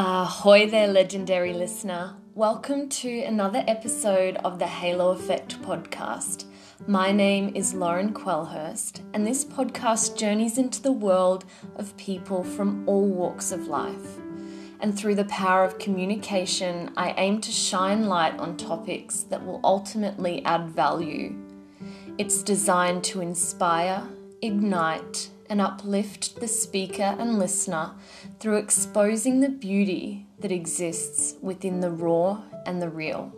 Ahoy there, legendary listener. Welcome to another episode of the Halo Effect podcast. My name is Lauren Quellhurst, and this podcast journeys into the world of people from all walks of life. And through the power of communication, I aim to shine light on topics that will ultimately add value. It's designed to inspire, ignite, and uplift the speaker and listener through exposing the beauty that exists within the raw and the real.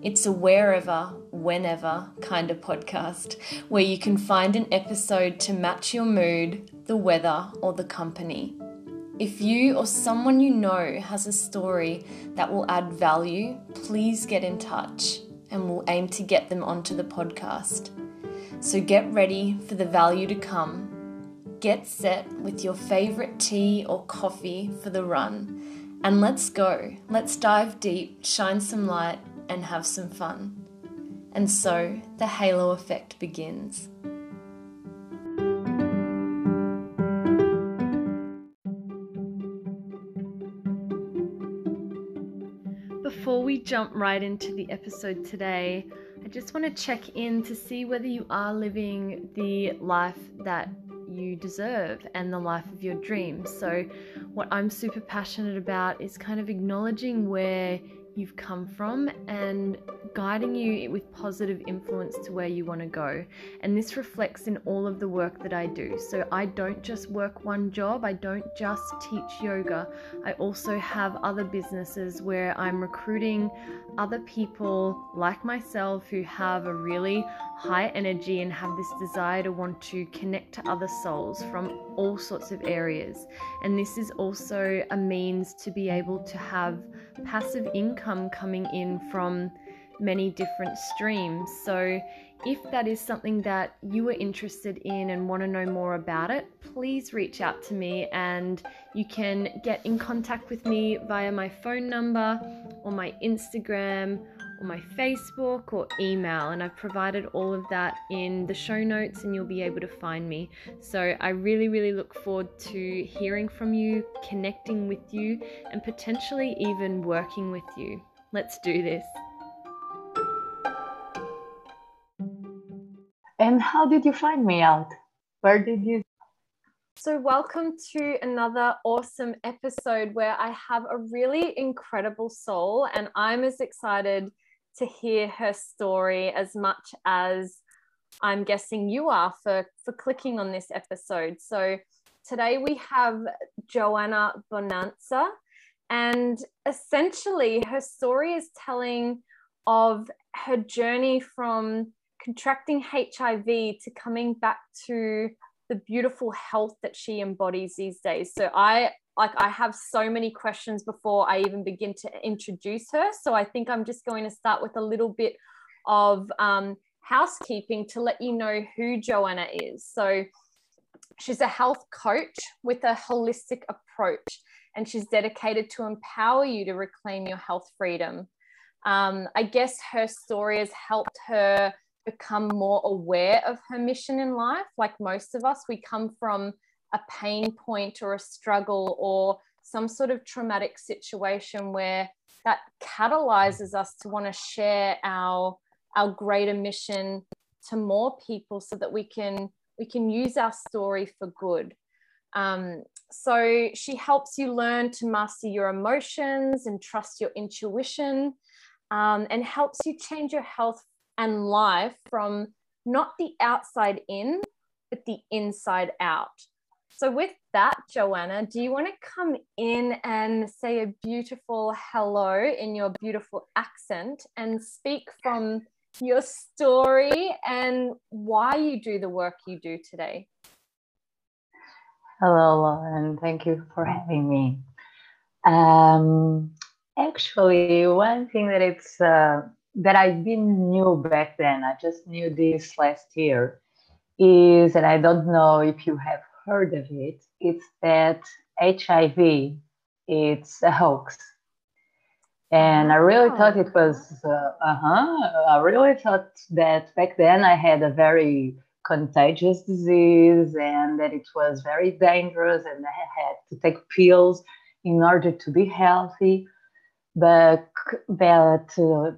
It's a wherever, whenever kind of podcast where you can find an episode to match your mood, the weather, or the company. If you or someone you know has a story that will add value, please get in touch and we'll aim to get them onto the podcast. So get ready for the value to come Get set with your favorite tea or coffee for the run. And let's go. Let's dive deep, shine some light, and have some fun. And so the halo effect begins. Before we jump right into the episode today, I just want to check in to see whether you are living the life that you deserve and the life of your dreams. So, what I'm super passionate about is kind of acknowledging where you've come from and guiding you with positive influence to where you want to go. And this reflects in all of the work that I do. So I don't just work one job, I don't just teach yoga. I also have other businesses where I'm recruiting other people like myself who have a really high energy and have this desire to want to connect to other souls from all sorts of areas. And this is also a means to be able to have passive income coming in from many different streams. So, if that is something that you are interested in and want to know more about it, please reach out to me and you can get in contact with me via my phone number or my Instagram or my Facebook or email. And I've provided all of that in the show notes and you'll be able to find me. So I really, really look forward to hearing from you, connecting with you, and potentially even working with you. Let's do this. And how did you find me out? Where did you so, welcome to another awesome episode where I have a really incredible soul, and I'm as excited to hear her story as much as I'm guessing you are for, for clicking on this episode. So today we have Joana Bonanca, and essentially her story is telling of her journey from contracting HIV to coming back to the beautiful health that she embodies these days. So I like I have so many questions before I even begin to introduce her. So I think I'm just going to start with a little bit of um, housekeeping to let you know who Joana is. So she's a health coach with a holistic approach, and she's dedicated to empower you to reclaim your health freedom. Um, I guess her story has helped her become more aware of her mission in life. Like most of us, we come from a pain point or a struggle or some sort of traumatic situation where that catalyzes us to want to share our our greater mission to more people so that we can we can use our story for good um, so she helps you learn to master your emotions and trust your intuition um, and helps you change your health and life from not the outside in but the inside out so, with that, Joana, do you want to come in and say a beautiful hello in your beautiful accent and speak from your story and why you do the work you do today? Hello, Lauren. Thank you for having me. Um, actually, one thing that it's uh, that I didn't knew back then, I just knew this last year, is, and I don't know if you have heard of it, it's that HIV it's a hoax. And I really thought it was, uh huh. I really thought that back then I had a very contagious disease and that it was very dangerous and I had to take pills. in order to be healthy. But, but uh,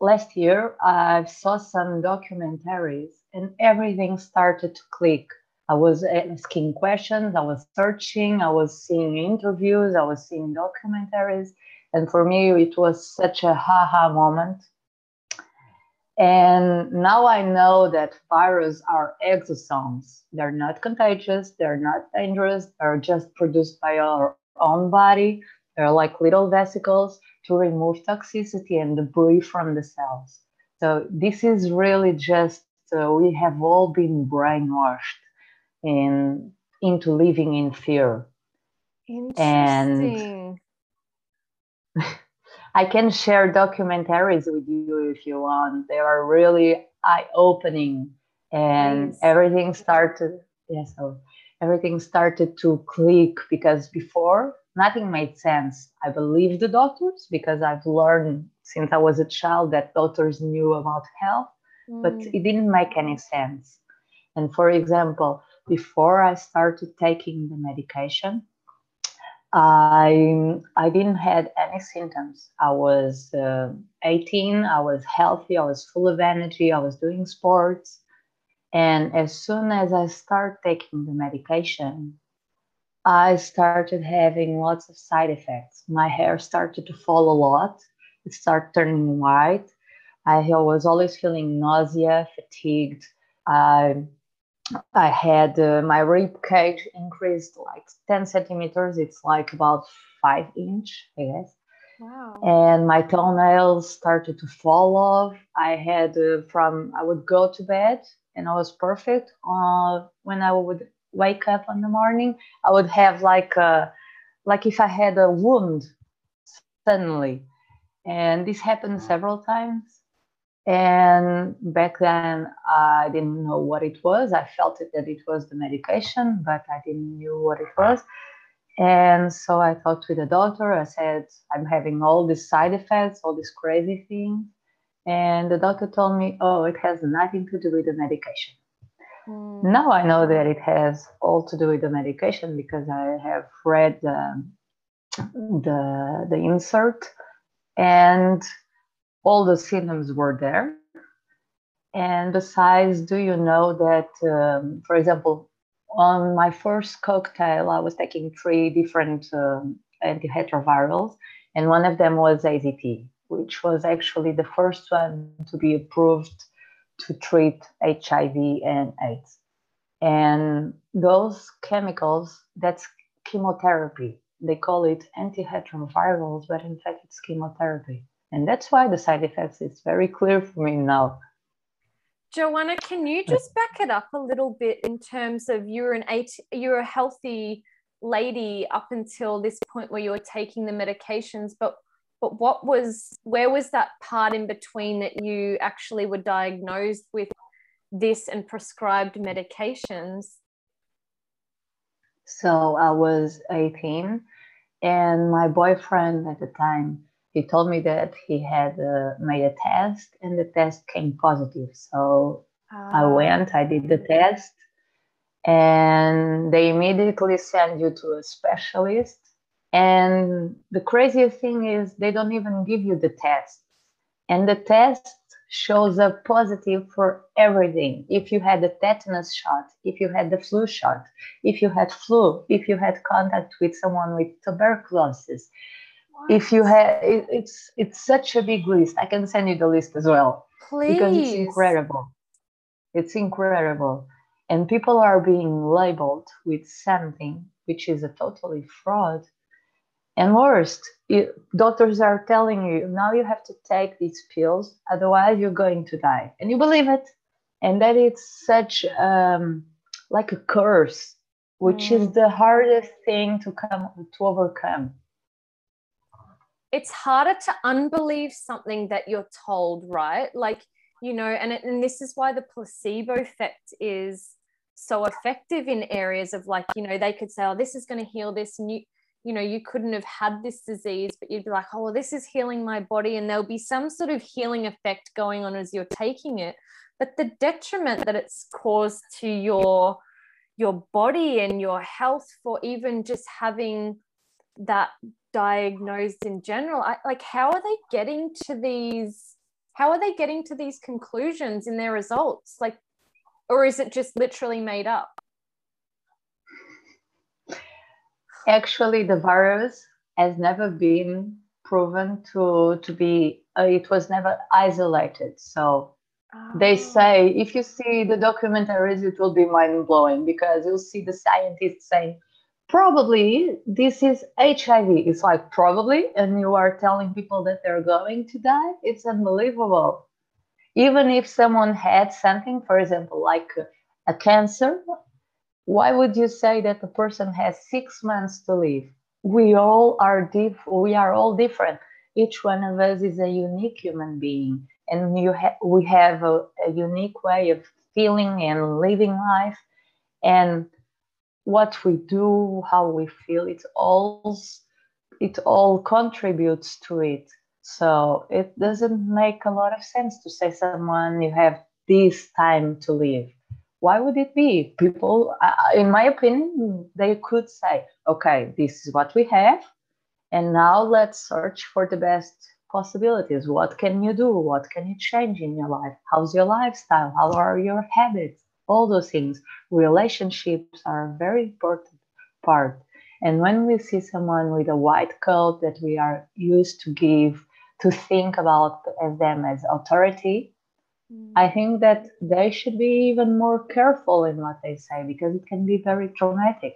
last year, I saw some documentaries and everything started to click. I was asking questions, I was searching, I was seeing interviews, I was seeing documentaries. And for me, it was such a haha moment. And now I know that viruses are exosomes. They're not contagious, they're not dangerous, they're just produced by our own body. They're like little vesicles to remove toxicity and debris from the cells. So this is really just uh, we have all been brainwashed in into living in fear. Interesting. And I can share documentaries with you if you want. They are really eye-opening, and Please. everything started. Yes, yeah, so everything started to click because before nothing made sense. I believed the doctors because I've learned since I was a child that doctors knew about health, mm. but it didn't make any sense. And for example, before I started taking the medication, I I didn't had any symptoms. I was uh, 18. I was healthy. I was full of energy. I was doing sports. And as soon as I start taking the medication, I started having lots of side effects. My hair started to fall a lot. It started turning white. I was always feeling nausea, fatigued. I I had uh, my rib cage increased like 10 centimeters. It's like about five inch, I guess. Wow. And my toenails started to fall off. I had uh, from, I would go to bed and I was perfect. Uh, when I would wake up in the morning, I would have like a, like if I had a wound suddenly. And this happened several times. And back then, I didn't know what it was. I felt it that it was the medication, but I didn't know what it was. And so I talked with the doctor. I said, I'm having all these side effects, all these crazy things. And the doctor told me, oh, it has nothing to do with the medication. Mm. Now I know that it has all to do with the medication because I have read um, the, the insert. And all the symptoms were there. And besides, do you know that, um, for example, on my first cocktail, I was taking three different um, antiretrovirals, and one of them was AZT, which was actually the first one to be approved to treat HIV and AIDS. And those chemicals, that's chemotherapy. They call it antiretrovirals, but in fact, it's chemotherapy. And that's why the side effects is very clear for me now. Joana, can you just back it up a little bit in terms of you're an eight, you're a healthy lady up until this point where you're taking the medications, but but what was where was that part in between that you actually were diagnosed with this and prescribed medications? So I was 18 and my boyfriend at the time he told me that he had uh, made a test and the test came positive. So I ah. went, I did the test, and they immediately send you to a specialist. And the craziest thing is they don't even give you the test. And the test shows up positive for everything. If you had a tetanus shot, if you had the flu shot, if you had flu, if you had contact with someone with tuberculosis, if you have it, it's it's such a big list i can send you the list as well Please. because it's incredible it's incredible and people are being labeled with something which is a totally fraud and worst it, doctors are telling you now you have to take these pills otherwise you're going to die and you believe it and that it's such um, like a curse which mm. is the hardest thing to come to overcome it's harder to unbelieve something that you're told, right? Like, you know, and, it, and this is why the placebo effect is so effective in areas of like, you know, they could say, oh, this is going to heal this. And you, know, you couldn't have had this disease, but you'd be like, oh, well, this is healing my body. And there'll be some sort of healing effect going on as you're taking it. But the detriment that it's caused to your your body and your health for even just having that diagnosed in general I, like how are they getting to these how are they getting to these conclusions in their results like or is it just literally made up actually the virus has never been proven to to be uh, it was never isolated. So oh. they say if you see the documentaries it will be mind-blowing because you'll see the scientists saying probably this is hiv it's like probably? And you are telling people that they're going to die? It's unbelievable. Even if someone had something for example like a cancer why would you say that the person has six months to live? We all are diff- we are all different. Each one of us is a unique human being and you ha- we have a, a unique way of feeling and living life. And what we do how we feel it all it all contributes to it. So it doesn't make a lot of sense to say someone you have this time to live why would it be? People, in my opinion, they could say, okay, this is what we have, and now let's search for the best possibilities. What can you do? What can you change in your life? How's your lifestyle? How are your habits? All those things. Relationships are a very important part. And when we see someone with a white coat that we are used to give, to think about them as authority, I think that they should be even more careful in what they say because it can be very traumatic.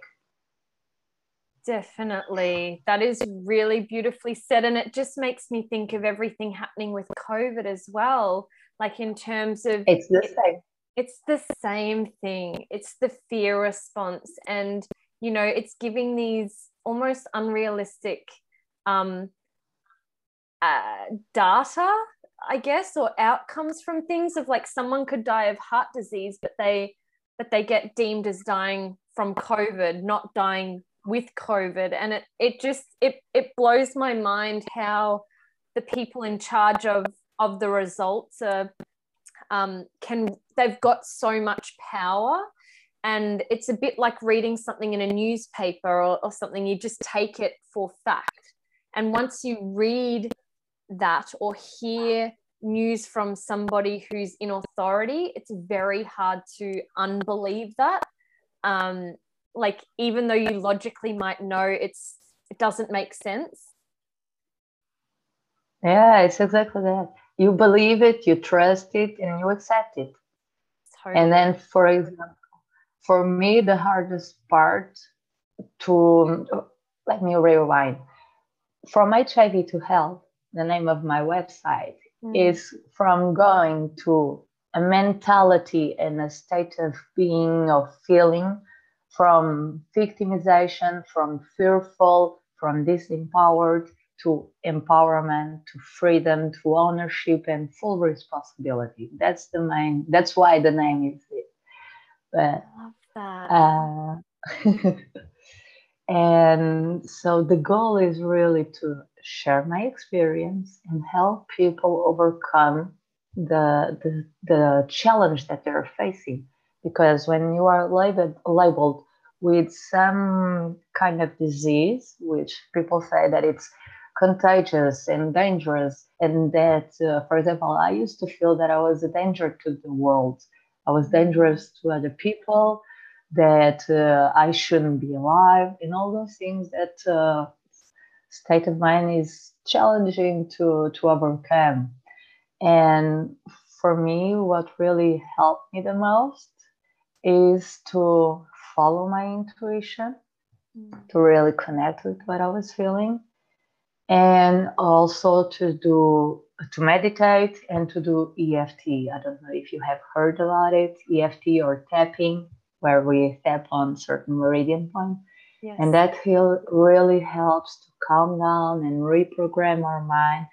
Definitely. That is really beautifully said. And it just makes me think of everything happening with COVID as well. Like, in terms of it's the same. It's the same thing. It's the fear response. And, you know, it's giving these almost unrealistic um, uh, data I guess, or outcomes from things of like someone could die of heart disease, but they but they get deemed as dying from COVID, not dying with COVID. And it it just it it blows my mind how the people in charge of of the results are um, can they've got so much power and it's a bit like reading something in a newspaper or, or something you just take it for fact and once you read that or hear news from somebody who's in authority, it's very hard to unbelieve that. Um, like even though you logically might know it's it doesn't make sense. Yeah, it's exactly that. You believe it, you trust it, and you accept it. Totally. And then, for example, for me, the hardest part to let me rewind from HIV to health the name of my website mm. is from going to a mentality and a state of being or feeling from victimization, from fearful, from disempowered to empowerment, to freedom, to ownership and full responsibility. That's the main, that's why the name is it. But, uh, and so the goal is really to share my experience and help people overcome the, the, the challenge that they're facing. Because when you are labeled, labeled with some kind of disease, which people say that it's contagious and dangerous, and that, uh, for example, I used to feel that I was a danger to the world. I was dangerous to other people, that uh, I shouldn't be alive, and all those things that uh, state of mind is challenging to to overcome and for me what really helped me the most is to follow my intuition mm. to really connect with what i was feeling and also to do to meditate and to do EFT. I don't know if you have heard about it, EFT or tapping, where we tap on certain meridian point. Yes. And that heal really helps to calm down and reprogram our mind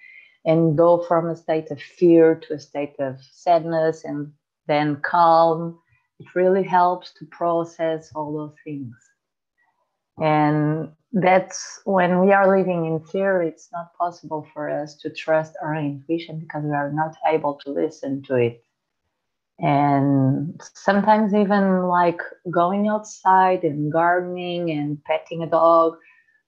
and go from a state of fear to a state of sadness and then calm. It really helps to process all those things. And that's when we are living in fear, it's not possible for us to trust our intuition because we are not able to listen to it and sometimes even like going outside and gardening and petting a dog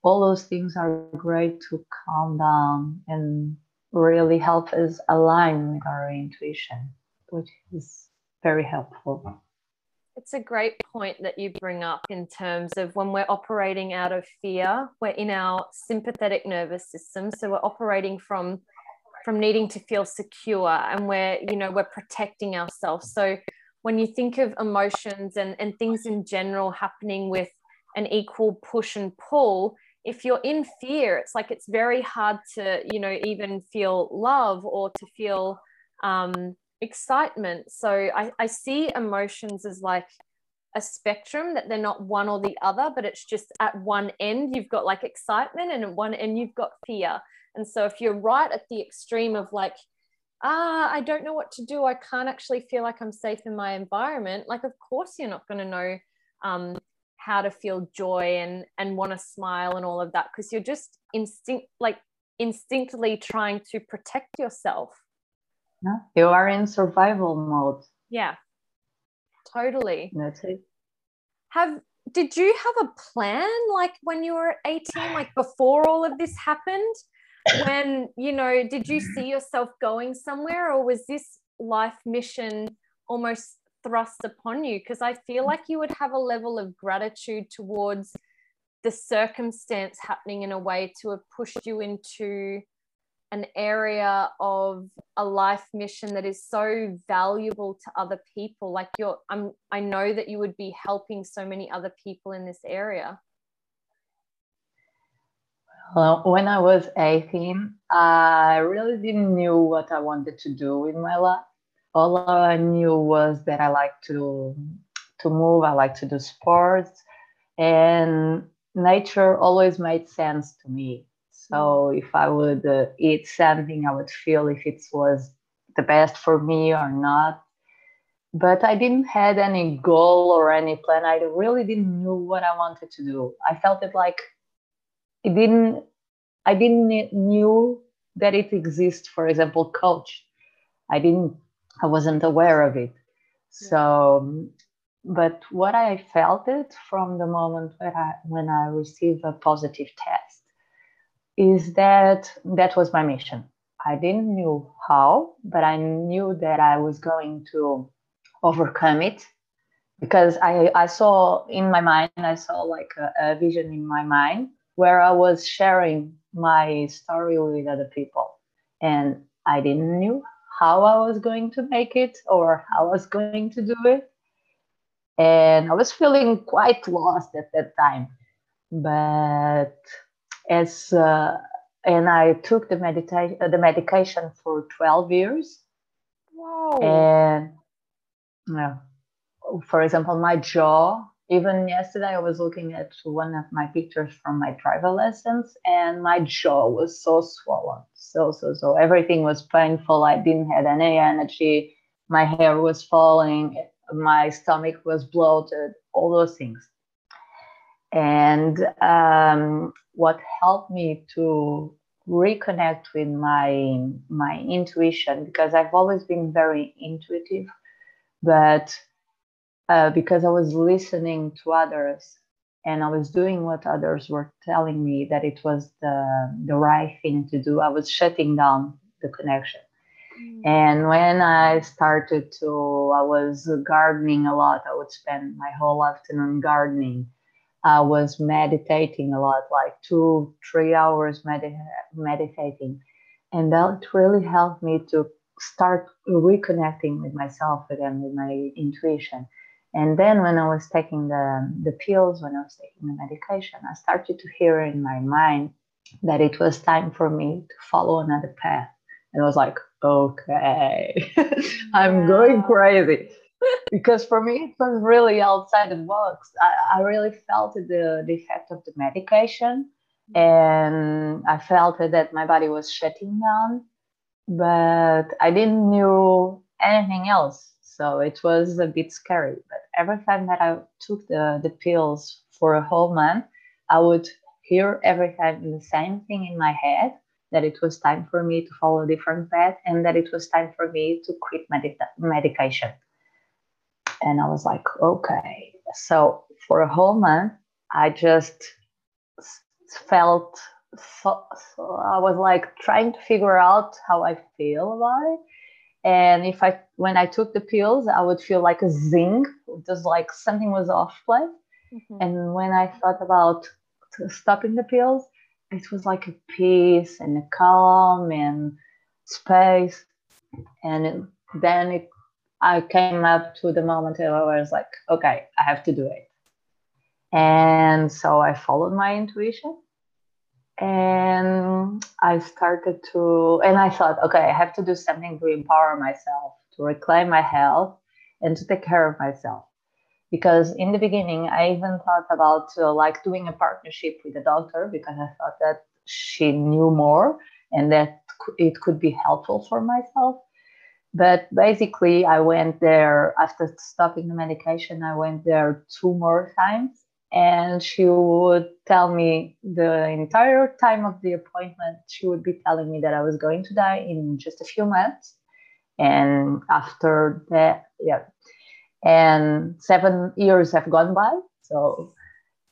all those things are great to calm down and really help us align with our intuition, which is very helpful. It's a great point that you bring up in terms of when we're operating out of fear, we're in our sympathetic nervous system. So we're operating from from needing to feel secure and we're, you know, we're protecting ourselves. So when you think of emotions and, and things in general happening with an equal push and pull, if you're in fear, it's like it's very hard to, you know, even feel love or to feel um, excitement. So I, I see emotions as like a spectrum that they're not one or the other, but it's just at one end you've got like excitement and at one end you've got fear. And so if you're right at the extreme of like, ah, I don't know what to do, I can't actually feel like I'm safe in my environment, like of course you're not going to know um, how to feel joy and and want to smile and all of that because you're just instinct like instinctively trying to protect yourself yeah, you are in survival mode. Yeah, totally. That's it. Have did you have a plan like when you were 18, like before all of this happened? When you know, did you see mm. yourself going somewhere, or was this life mission almost thrust upon you? Because I feel like you would have a level of gratitude towards the circumstance happening in a way to have pushed you into an area of a life mission that is so valuable to other people. Like you're i'm i know that you would be helping so many other people in this area well, when I was 18, I really didn't know what I wanted to do in my life. All I knew was that I like to to move, I like to do sports, and nature always made sense to me. So if I would uh, eat something, I would feel if it was the best for me or not. But I didn't had any goal or any plan. I really didn't know what I wanted to do. I felt it like it didn't. I didn't knew that it exists. For example, coach. I didn't. I wasn't aware of it. So, but what I felt it from the moment when I when I received a positive test is that that was my mission. I didn't know how, but I knew that I was going to overcome it because I, I saw in my mind, I saw like a, a vision in my mind where I was sharing my story with other people. And I didn't know how I was going to make it or how I was going to do it. And I was feeling quite lost at that time. But as uh, and I took the meditation uh, the medication for 12 years. Wow. And yeah, for example, my jaw. Even yesterday, I was looking at one of my pictures from my driver lessons, and my jaw was so swollen, so so so. Everything was painful. I didn't have any energy. My hair was falling. My stomach was bloated. All those things. And um, what helped me to reconnect with my my intuition because I've always been very intuitive, but uh, because I was listening to others and I was doing what others were telling me that it was the the right thing to do, I was shutting down the connection. Mm. And when I started to, I was gardening a lot. I would spend my whole afternoon gardening I was meditating a lot, like two, three hours med- meditating. And that really helped me to start reconnecting with myself again, with my intuition. And then when I was taking the, the pills, when I was taking the medication, I started to hear in my mind that it was time for me to follow another path. And I was like, okay, I'm going crazy because for me it was really outside the box. I, I really felt the, the effect of the medication and I felt that my body was shutting down, but I didn't know anything else. So it was a bit scary. But every time that I took the, the pills for a whole month, I would hear every time the same thing in my head that it was time for me to follow a different path and that it was time for me to quit med- medication. And I was like, okay. So for a whole month, I just felt so, so I was like trying to figure out how I feel about it. And if I, when I took the pills, I would feel like a zing, just like something was off place. Mm-hmm. And when I thought about stopping the pills, it was like a peace and a calm and space. And it, then it, I came up to the moment where I was like, okay, I have to do it. And so I followed my intuition and I started to, and I thought, okay, I have to do something to empower myself, to reclaim my health, and to take care of myself. Because in the beginning, I even thought about uh, like doing a partnership with a doctor because I thought that she knew more and that it could be helpful for myself. But basically, I went there after stopping the medication. I went there two more times and she would tell me the entire time of the appointment she would be telling me that i was going to die in just a few months and after that yeah. And seven years have gone by so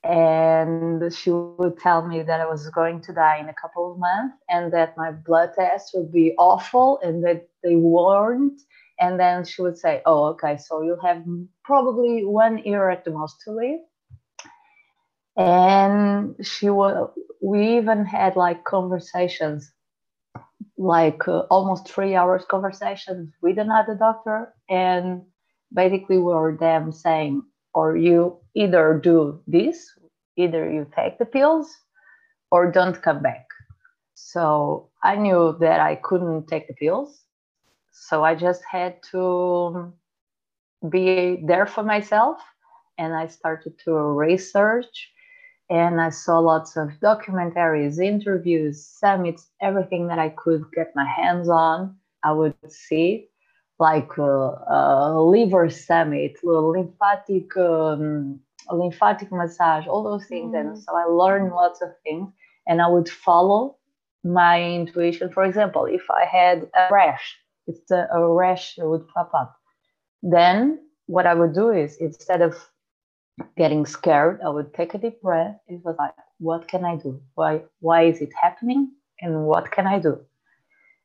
and she would tell me that i was going to die in a couple of months and that my blood tests would be awful and that they weren't and then she would say oh okay so you'll have probably one year at the most to live and she was we even had like conversations like uh, almost three hours conversations with another doctor. And basically we were them saying or you either do this either you take the pills or don't come back. So i knew that i couldn't take the pills. So i just had to be there for myself. And i started to research and I saw lots of documentaries, interviews, summits, everything that I could get my hands on. I would see, like a, a liver summit, lymphatic um, lymphatic massage, all those things. Mm. And so I learned lots of things, and I would follow my intuition. For example, if I had a rash, if the, a rash would pop up, then what I would do is instead of getting scared, I would take a deep breath. It was like, what can I do? Why why is it happening? And what can I do?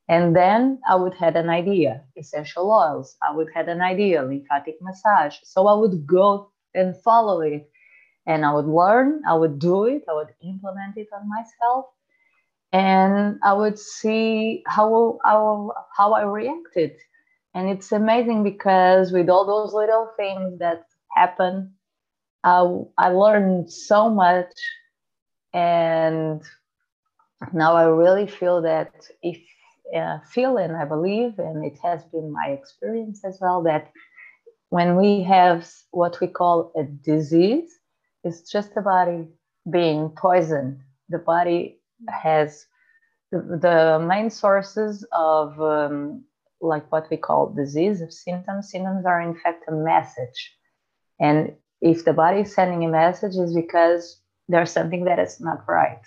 And then I would have an idea, essential oils. I would have an idea, lymphatic massage. So I would go and follow it. And I would learn, I would do it, I would implement it on myself. And I would see how, how, how I reacted. And it's amazing because with all those little things that happen I, I learned so much and now I really feel that if uh, feel and I believe, and it has been my experience as well, that when we have what we call a disease, it's just the body being poisoned. The body has the, the main sources of um, like what we call disease of symptoms. Symptoms are in fact a message, and if the body is sending a message is because there's something that is not right.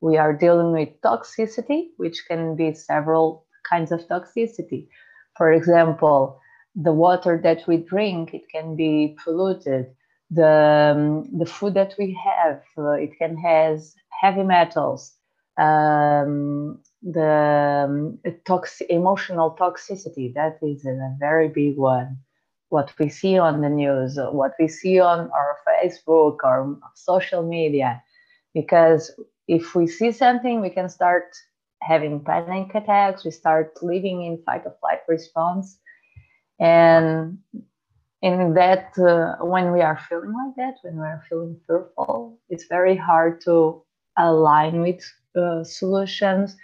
We are dealing with toxicity which can be several kinds of toxicity. For example the water that we drink it can be polluted. The um, the food that we have uh, it can has heavy metals. Um, the um, tox- emotional toxicity that is a very big one what we see on the news, what we see on our Facebook or social media. Because if we see something, we can start having panic attacks, we start living in fight or flight response. And in that, uh, when we are feeling like that, when we are feeling fearful, it's very hard to align with uh, solutions,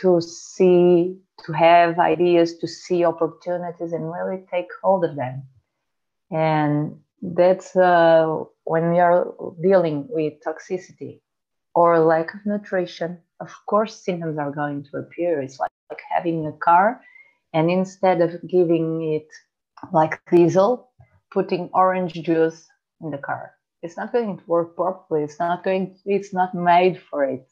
to see to have ideas, to see opportunities, and really take hold of them. And that's uh, when we are dealing with toxicity or lack of nutrition. Of course, symptoms are going to appear. It's like, like having a car, and instead of giving it like diesel, putting orange juice in the car. It's not going to work properly. It's not going. It's not made for it.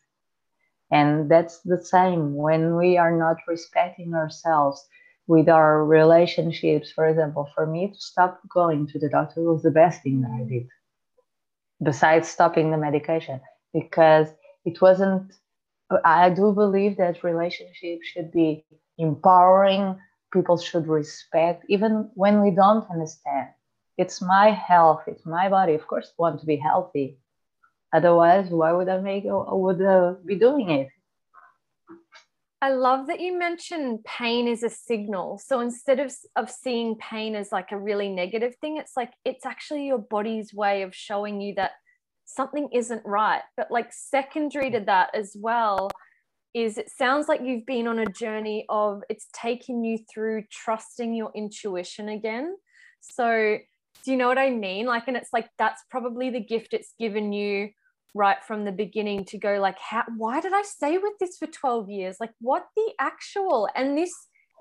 And that's the same when we are not respecting ourselves with our relationships. For example, for me to stop going to the doctor was the best thing that I did, besides stopping the medication, because it wasn't i do believe that relationships should be empowering people should respect even when we don't understand it's my health it's my body of course I want to be healthy otherwise why would i make I would uh, be doing it I love that you mentioned pain is a signal. So instead of, of seeing pain as like a really negative thing, it's like it's actually your body's way of showing you that something isn't right. But like secondary to that as well is it sounds like you've been on a journey of it's taken you through trusting your intuition again. So do you know what I mean? Like, and it's like that's probably the gift it's given you right from the beginning to go like how why did i stay with this for 12 years? Like what the actual and this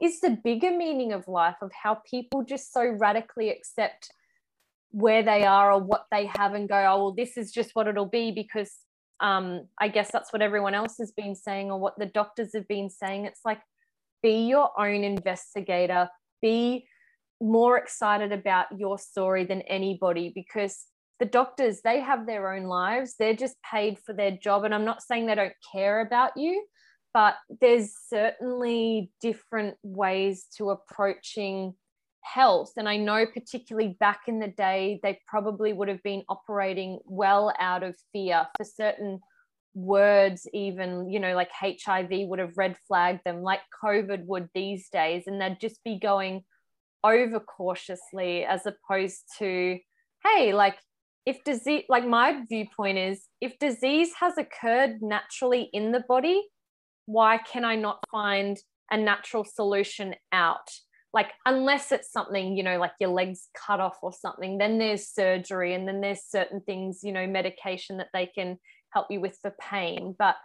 is the bigger meaning of life of how people just so radically accept where they are or what they have and go oh well this is just what it'll be because um i guess that's what everyone else has been saying or what the doctors have been saying. It's like be your own investigator. Be more excited about your story than anybody because the doctors they have their own lives. They're just paid for their job. And i'm not saying they don't care about you but there's certainly different ways to approaching health. And i know particularly back in the day they probably would have been operating well out of fear for certain words even you know like hiv would have red flagged them like covid would these days. And they'd just be going over cautiously as opposed to hey like if disease like my viewpoint is if disease has occurred naturally in the body why can i not find a natural solution out? Like unless it's something you know like your legs cut off or something then there's surgery and then there's certain things you know medication that they can help you with for pain. But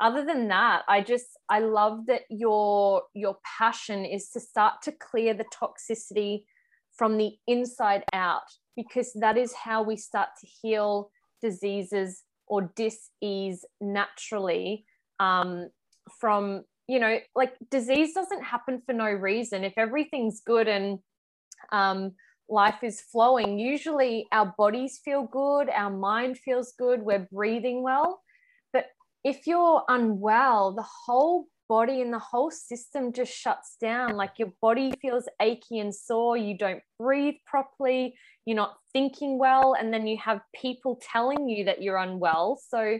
other than that i just i love that your your passion is to start to clear the toxicity from the inside out because that is how we start to heal diseases or dis-ease naturally um, from you know like disease doesn't happen for no reason. If everything's good and um, life is flowing usually our bodies feel good our mind feels good we're breathing well. But if you're unwell the whole body and the whole system just shuts down. Like your body feels achy and sore, you don't breathe properly, you're not thinking well, and then you have people telling you that you're unwell. So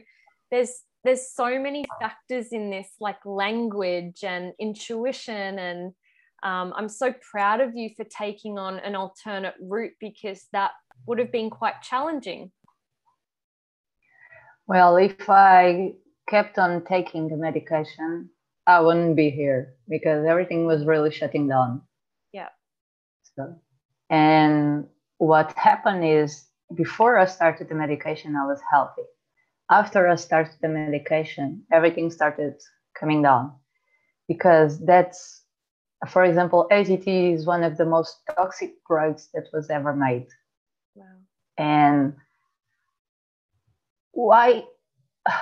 there's there's so many factors in this, like language and intuition, and um, I'm so proud of you for taking on an alternate route because that would have been quite challenging. Well, if I kept on taking the medication, I wouldn't be here because everything was really shutting down. Yeah. So, and what happened is before I started the medication, I was healthy. After I started the medication, everything started coming down because that's, for example, AZT is one of the most toxic drugs that was ever made. Wow. And why,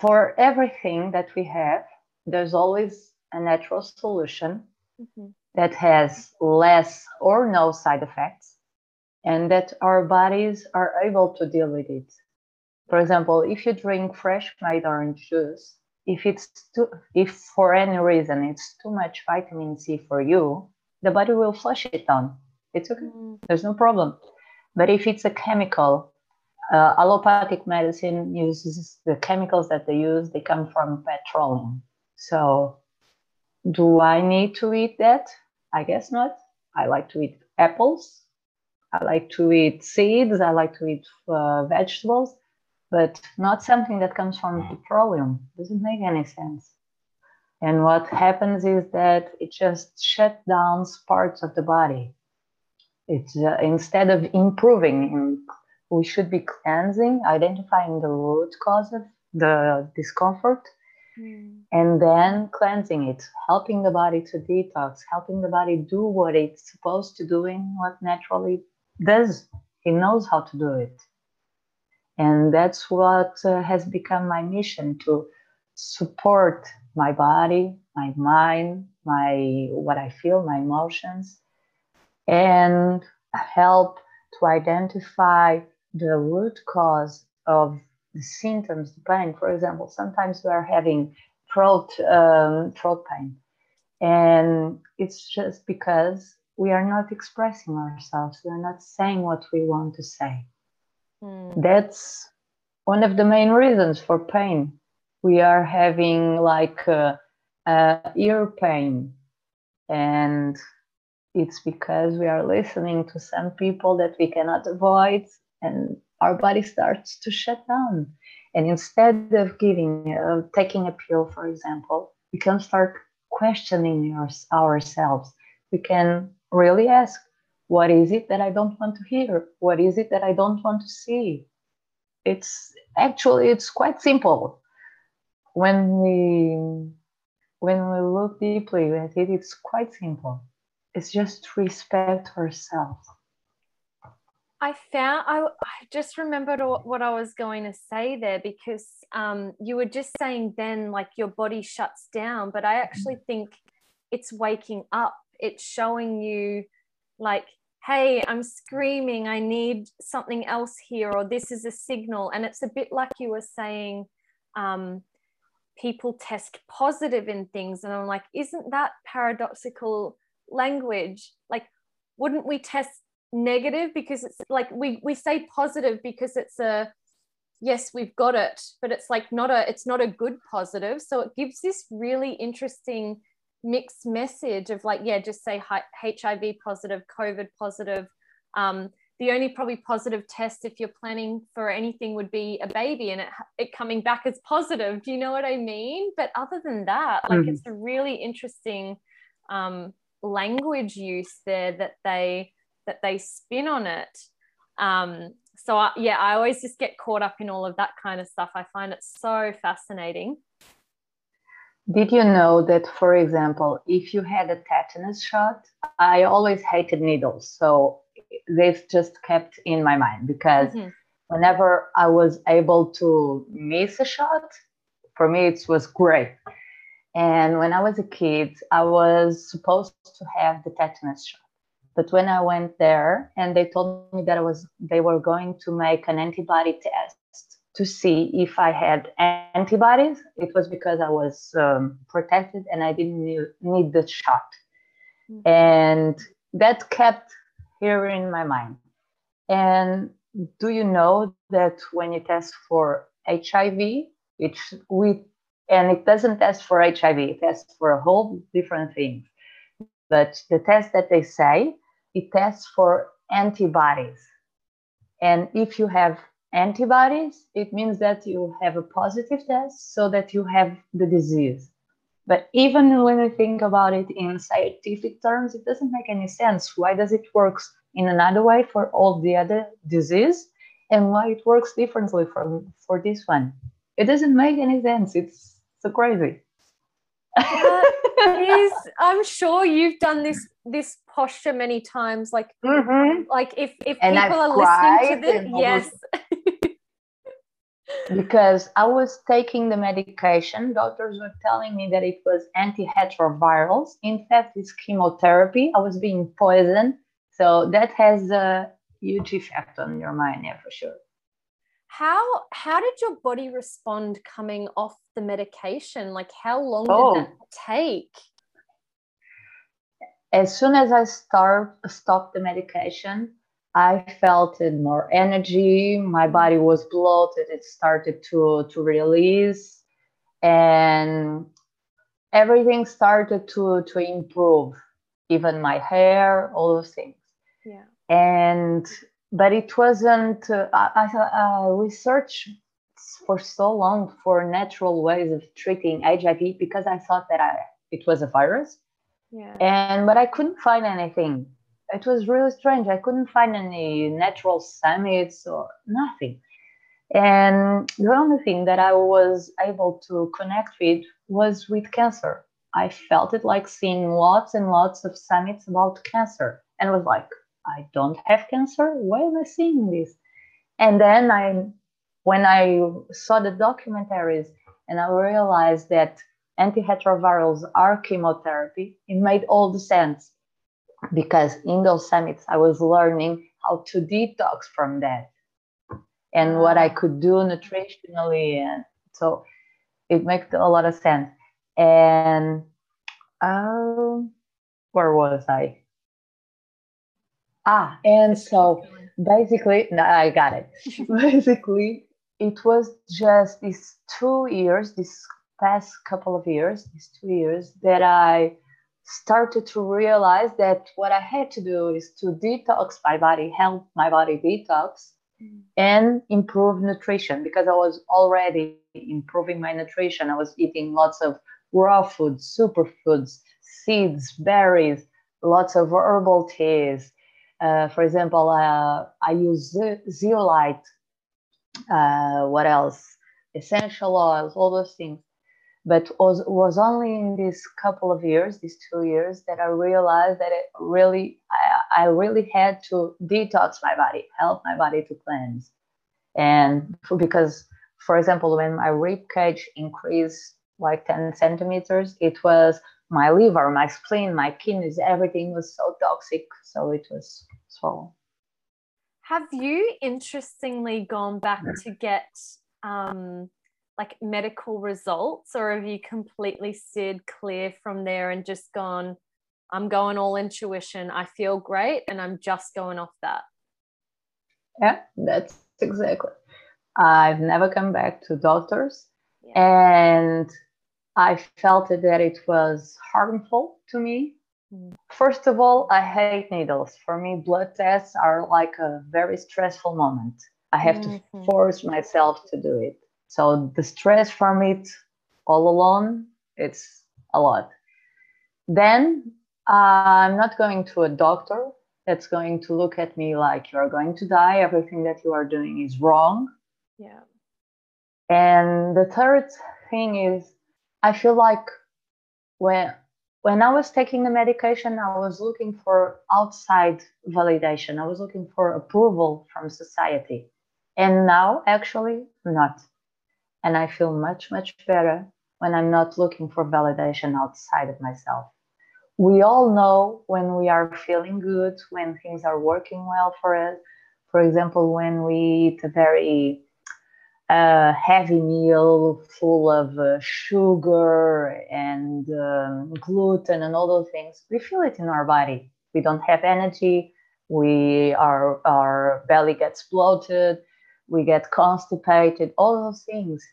for everything that we have, there's always a natural solution mm-hmm. that has less or no side effects and that our bodies are able to deal with it. For example, if you drink fresh made orange juice, if it's too, if for any reason it's too much vitamin C for you, the body will flush it down. It's okay. Mm. There's no problem. But if it's a chemical, uh, allopathic medicine uses the chemicals that they use. They come from petroleum. So, do I need to eat that? I guess not. I like to eat apples. I like to eat seeds. I like to eat uh, vegetables, but not something that comes from petroleum. Doesn't make any sense. And what happens is that it just shuts down parts of the body. It's uh, instead of improving, we should be cleansing, identifying the root cause of the discomfort, Mm. And then cleansing it, helping the body to detox, helping the body do what it's supposed to do and what naturally does. He knows how to do it. And that's what uh, has become my mission to support my body, my mind, my what I feel, my emotions, and help to identify the root cause of the symptoms, the pain. For example, sometimes we are having throat um, throat pain, and it's just because we are not expressing ourselves. We are not saying what we want to say. Mm. That's one of the main reasons for pain. We are having like uh, uh, ear pain, and it's because we are listening to some people that we cannot avoid, and our body starts to shut down. And instead of giving, uh, taking a pill, for example, we can start questioning our, ourselves. We can really ask, what is it that I don't want to hear? What is it that I don't want to see? It's actually it's quite simple. When we when we look deeply at it, it's quite simple. It's just respect ourselves. I found I, I just remembered what I was going to say there because um, you were just saying then like your body shuts down, but I actually think it's waking up. It's showing you like, hey, I'm screaming. I need something else here, or this is a signal. And it's a bit like you were saying. Um, people test positive in things and i'm like isn't that paradoxical language like wouldn't we test negative because it's like we we say positive because it's a yes we've got it but it's like not a it's not a good positive. So it gives this really interesting mixed message of like yeah just say hiv positive covid positive. Um, the only probably positive test if you're planning for anything would be a baby and it, it coming back as positive. Do you know what i mean? But other than that like mm-hmm. it's a really interesting um, language use there that they that they spin on it um, so I, yeah i always just get caught up in all of that kind of stuff i find it so fascinating did you know that for example if you had a tetanus shot i always hated needles so they've just kept in my mind because mm-hmm. whenever I was able to miss a shot, for me it was great. And when I was a kid, I was supposed to have the tetanus shot. But when I went there and they told me that I was they were going to make an antibody test to see if I had antibodies, it was because I was um, protected and I didn't need, the shot. Mm-hmm. And that kept here in my mind. And do you know that when you test for HIV, which we and it doesn't test for HIV, it tests for a whole different thing. But the test that they say, it tests for antibodies. And if you have antibodies, it means that you have a positive test so that you have the disease. But even when we think about it in scientific terms, it doesn't make any sense. Why does it work in another way for all the other disease and why it works differently for, for this one? It doesn't make any sense. It's so crazy. Uh, is, I'm sure you've done this this posture many times. Like, mm-hmm. like if if and people I've are listening to this, yes. because I was taking the medication. Doctors were telling me that it was antiretrovirals. In fact, it's chemotherapy. I was being poisoned. So that has a huge effect on your mind, yeah, for sure. How how did your body respond coming off the medication? Like how long oh. did that take? As soon as I start stopped the medication, I felt more energy. My body was bloated. It started to, to release and everything started to, to improve, even my hair, all those things. Yeah. And, but it wasn't, uh, I, I uh, researched for so long for natural ways of treating HIV because I thought that I, it was a virus. Yeah. And, but I couldn't find anything it was really strange. I couldn't find any natural summits or nothing. And the only thing that I was able to connect with was with cancer. I felt it like seeing lots and lots of summits about cancer and was like, I don't have cancer. Why am I seeing this? And then I, when I saw the documentaries and I realized that antiretrovirals are chemotherapy, it made all the sense because in those summits I was learning how to detox from that. and what I could do nutritionally. And so it makes a lot of sense. And um, where was I? Ah, and so basically, no, I got it. basically, it was just these two years, this past couple of years, these two years, that I started to realize that what I had to do is to detox my body, help my body detox, mm. and improve nutrition because I was already improving my nutrition. I was eating lots of raw foods, superfoods, seeds, berries, lots of herbal teas. Uh, for example, uh, I use zeolite. Uh, what else? Essential oils, all those things but was was only in this couple of years these two years that i realized that it really I, I really had to detox my body help my body to cleanse and because for example when my rib cage increased like 10 centimeters it was my liver my spleen my kidneys everything was so toxic so it was swollen. Have you interestingly gone back to get um, like medical results or have you completely steered clear from there and just gone i'm going all intuition i feel great and i'm just going off that yeah that's exactly. I've never come back to doctors yeah. and i felt that it was harmful to me mm. first of all i hate needles for me blood tests are like a very stressful moment i have mm-hmm. to force myself to do it so the stress from it all alone, it's a lot. Then uh, I'm not going to a doctor that's going to look at me like you are going to die. Everything that you are doing is wrong. Yeah. And the third thing is, I feel like when when I was taking the medication, I was looking for outside validation. I was looking for approval from society. And now, actually, not. And I feel much, much better when I'm not looking for validation outside of myself. We all know when we are feeling good, when things are working well for us. For example, when we eat a very uh, heavy meal full of uh, sugar and um, gluten and all those things, we feel it in our body. We don't have energy. We our our belly gets bloated. We get constipated. All those things.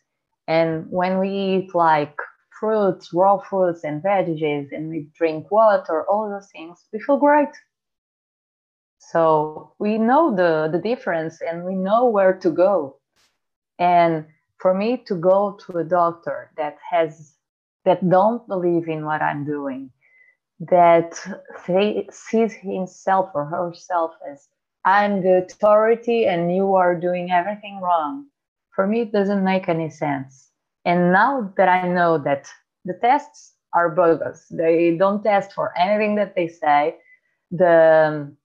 And when we eat like fruits, raw fruits, and veggies, and we drink water, all those things, we feel great. So we know the, the difference and we know where to go. And for me to go to a doctor that has that don't believe in what I'm doing, that sees himself or herself as I'm the authority and you are doing everything wrong for me, it doesn't make any sense. And now that I know that the tests are bogus, they don't test for anything that they say. The,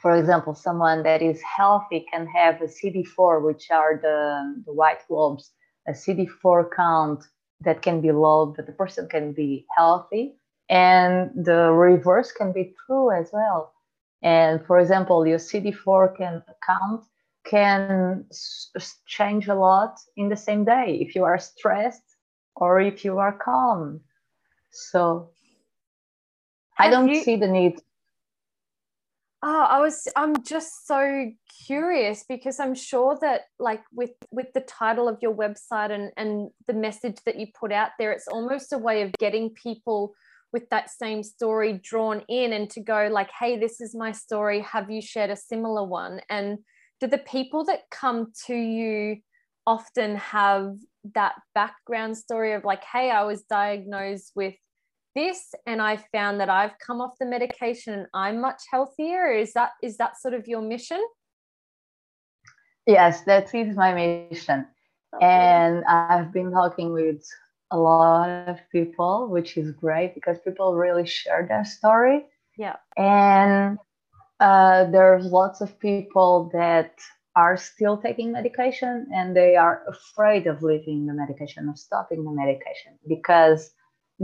for example, someone that is healthy can have a CD4, which are the, the white globes, a CD4 count that can be low, but the person can be healthy. And the reverse can be true as well. And for example, your CD4 can count can change a lot in the same day if you are stressed or if you are calm. So Have I don't you... see the need. Oh, I was I'm just so curious because I'm sure that like with with the title of your website and and the message that you put out there it's almost a way of getting people with that same story drawn in and to go like hey this is my story. Have you shared a similar one? And do the people that come to you often have that background story of like hey i was diagnosed with this and i found that i've come off the medication and i'm much healthier. Is that is that sort of your mission? Yes that is my mission. Okay. and i've been talking with a lot of people which is great because people really share their story. Yeah. And uh, there's lots of people that are still taking medication and they are afraid of leaving the medication or stopping the medication because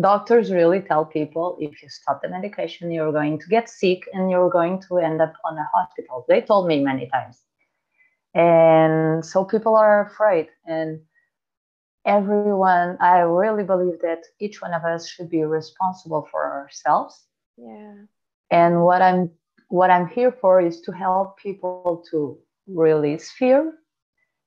doctors really tell people if you stop the medication you're going to get sick and you're going to end up on a hospital. They told me many times. And so people are afraid. And everyone i really believe that each one of us should be responsible for ourselves. Yeah. And what i'm what i'm here for is to help people to release fear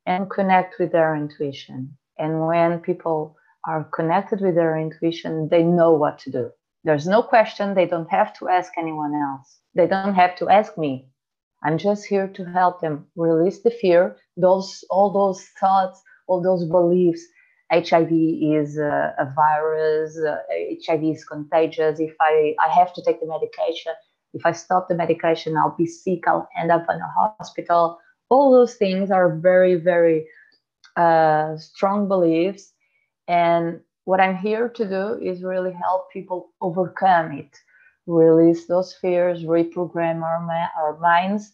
and connect with their intuition. And when people are connected with their intuition they know what to do. There's no question they don't have to ask anyone else. They don't have to ask me. I'm just here to help them release the fear. Those all those thoughts all those beliefs. HIV is a, a virus, uh, HIV is contagious. If I, I have to take the medication, if I stop the medication, I'll be sick, I'll end up in a hospital. All those things are very, very uh, strong beliefs. And what I'm here to do is really help people overcome it, release those fears, reprogram our, our minds.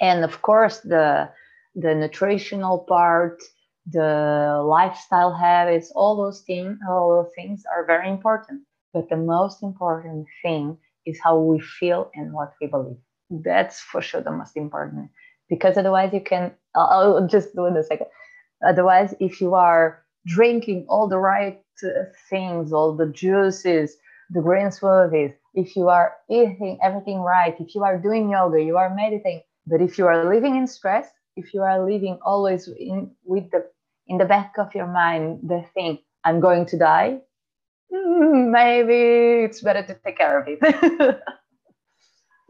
And of course, the, the nutritional part, the lifestyle habits, all those things, all those things are very important. But the most important thing is how we feel and what we believe. That's for sure the most important. Because otherwise, you can. I'll, I'll just do it in a second. Otherwise, if you are drinking all the right uh, things, all the juices, the green smoothies, if you are eating everything right, if you are doing yoga, you are meditating, but if you are living in stress, if you are living always in with the in the back of your mind the thing i'm going to die mm, maybe it's better to take care of it.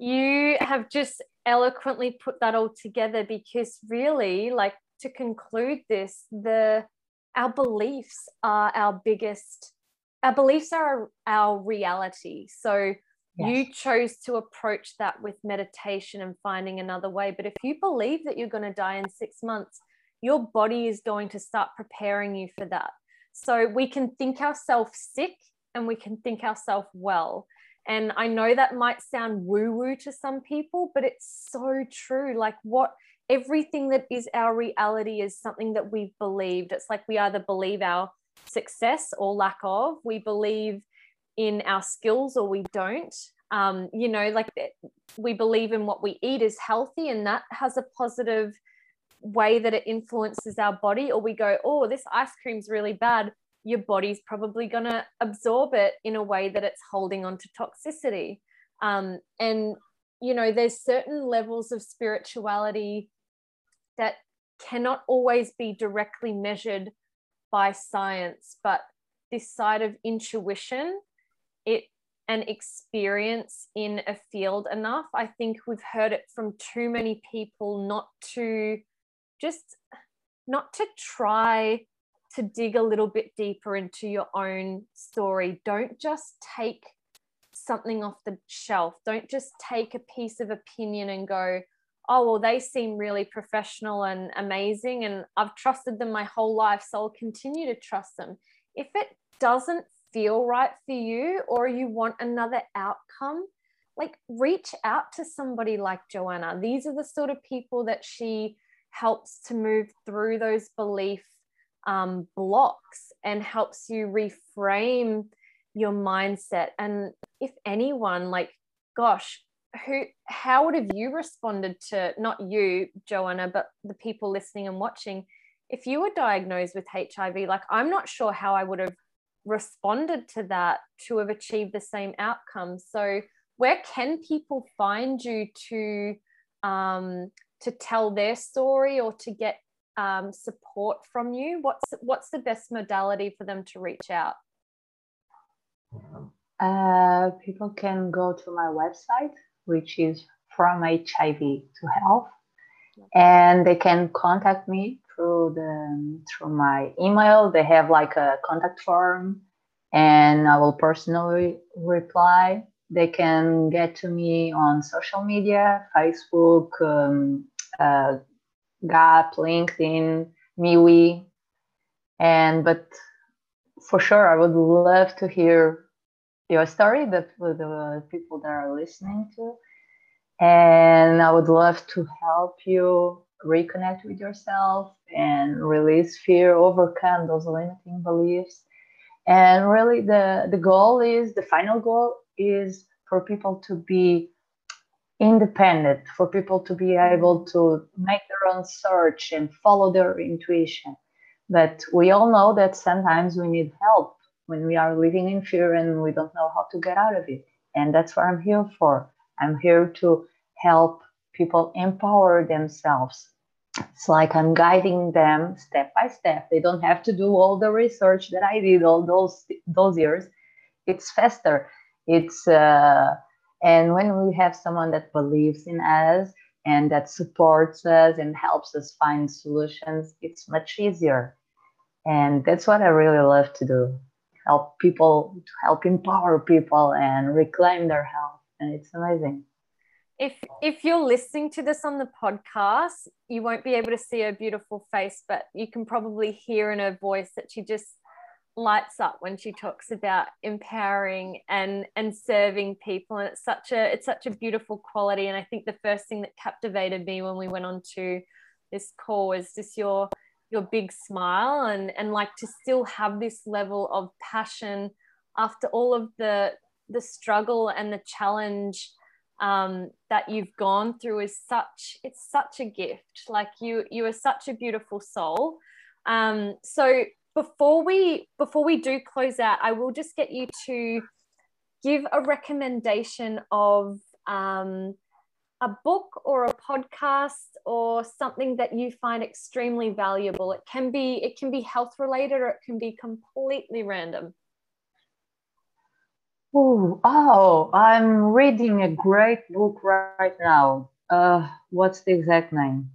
You have just eloquently put that all together because really like to conclude this the our beliefs are our biggest our beliefs are our reality so yes. you chose to approach that with meditation and finding another way but if you believe that you're going to die in 6 months your body is going to start preparing you for that. So we can think ourselves sick and we can think ourselves well. And I know that might sound woo woo to some people, but it's so true. Like, what everything that is our reality is something that we've believed. It's like we either believe our success or lack of, we believe in our skills or we don't. Um, you know, like we believe in what we eat is healthy and that has a positive way that it influences our body, or we go, oh, this ice cream's really bad, your body's probably going to absorb it in a way that it's holding on to toxicity. Um, and, you know, there's certain levels of spirituality that cannot always be directly measured by science, but this side of intuition, it and experience in a field enough. I think we've heard it from too many people not to just not to try to dig a little bit deeper into your own story. Don't just take something off the shelf. Don't just take a piece of opinion and go, oh, well, they seem really professional and amazing, and I've trusted them my whole life, so I'll continue to trust them. If it doesn't feel right for you or you want another outcome, like reach out to somebody like Joana. These are the sort of people that she helps to move through those belief um, blocks and helps you reframe your mindset. And if anyone, like, gosh, who, how would have you responded to not you, Joana, but the people listening and watching? If you were diagnosed with HIV, like, I'm not sure how I would have responded to that to have achieved the same outcome. So, where can people find you to um, to tell their story or to get um, support from you? What's what's the best modality for them to reach out? Uh, people can go to my website, which is from HIV to health, and they can contact me through the through my email. They have like a contact form, and I will personally reply. They can get to me on social media facebook um, uh, Gab linkedin MeWe. And but for sure i would love to hear your story that the people that are listening to and i would love to help you reconnect with yourself and release fear overcome those limiting beliefs and really the the goal is the final goal is for people to be independent, for people to be able to make their own search and follow their intuition. But we all know that sometimes we need help when we are living in fear and we don't know how to get out of it. And that's what I'm here for. I'm here to help people empower themselves. It's like I'm guiding them step by step. They don't have to do all the research that I did all those those years. It's faster. It's uh, and when we have someone that believes in us and that supports us and helps us find solutions, it's much easier. And that's what I really love to do help people, help empower people and reclaim their health. And it's amazing. If if you're listening to this on the podcast, you won't be able to see her beautiful face, but you can probably hear in her voice that she just lights up when she talks about empowering and and serving people and it's such a it's such a beautiful quality and i think the first thing that captivated me when we went on to this call was just your your big smile and and like to still have this level of passion after all of the the struggle and the challenge um, that you've gone through is such it's such a gift. Like you you are such a beautiful soul. Um, so before we before we do close out i will just get you to give a recommendation of um, a book or a podcast or something that you find extremely valuable. It can be it can be health related or it can be completely random. Ooh, oh i'm reading a great book right now. Uh, what's the exact name?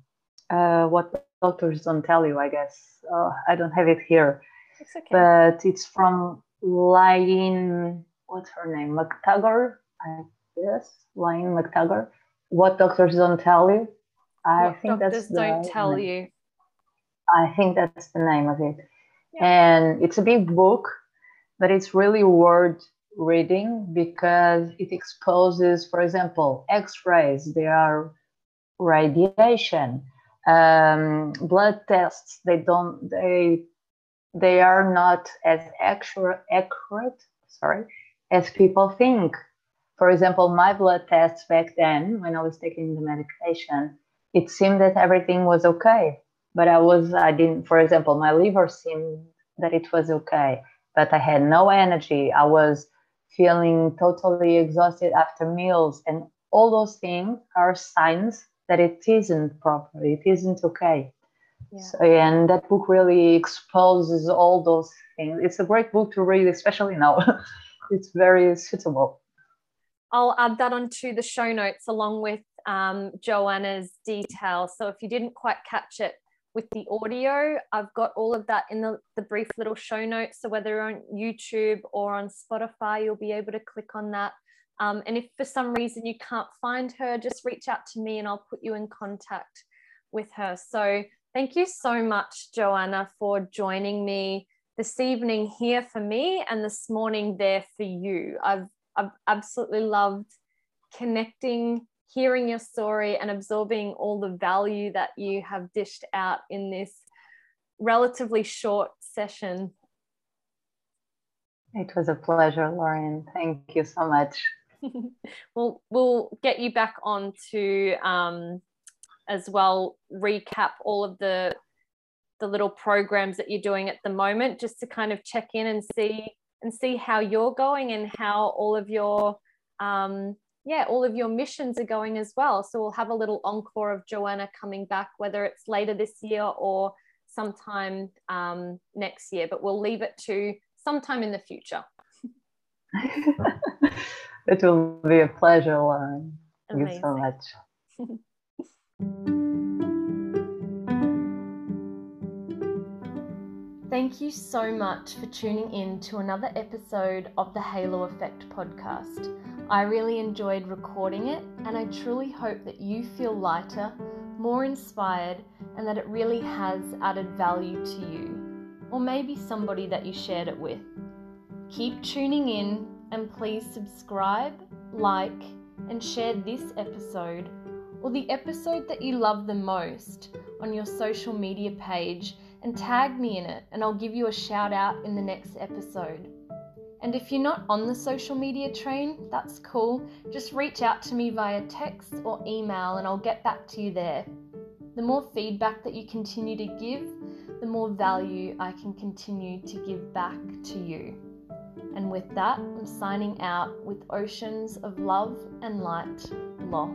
Uh, what doctors don't tell you i guess. Uh, i don't have it here. It's okay. but it's from Layne what's her name? Mctaggart i guess. Layne mctaggart what doctors don't tell you. I what think doctors that's don't tell you. I think that's the name of it. Yeah. And it's a big book, but it's really worth reading because it exposes, for example, X-rays. They are radiation, um, blood tests. They don't. They they are not as accurate sorry, as people think for example, my blood tests back then, when I was taking the medication, it seemed that everything was okay. But I was, I didn't, for example, my liver seemed that it was okay, but I had no energy. I was feeling totally exhausted after meals. And all those things are signs that it isn't proper, it isn't okay. Yeah. So, and that book really exposes all those things. It's a great book to read, especially now. it's very suitable. I'll add that onto the show notes along with um, Joana's details. So if you didn't quite catch it with the audio, I've got all of that in the, the brief little show notes. So whether on YouTube or on Spotify, you'll be able to click on that. Um, and if for some reason you can't find her, just reach out to me and I'll put you in contact with her. So thank you so much, Joana, for joining me this evening here for me and this morning there for you. I've I've absolutely loved connecting, hearing your story, and absorbing all the value that you have dished out in this relatively short session. It was a pleasure, Lauren. Thank you so much. we'll we'll get you back on to um, as well recap all of the the little programs that you're doing at the moment just to kind of check in and see and see how you're going and how all of your um, yeah all of your missions are going as well. So we'll have a little encore of Joana coming back whether it's later this year or sometime um, next year but we'll leave it to sometime in the future. It will be a pleasure lauren. Thank you so much Thank you so much for tuning in to another episode of the Halo Effect podcast. I really enjoyed recording it, and I truly hope that you feel lighter, more inspired, and that it really has added value to you, or maybe somebody that you shared it with. Keep tuning in, and please subscribe, like, and share this episode or the episode that you love the most on your social media page and tag me in it, and I'll give you a shout out in the next episode. And if you're not on the social media train, that's cool. Just reach out to me via text or email and I'll get back to you there. The more feedback that you continue to give, the more value I can continue to give back to you. And with that, I'm signing out with oceans of love and light. Law.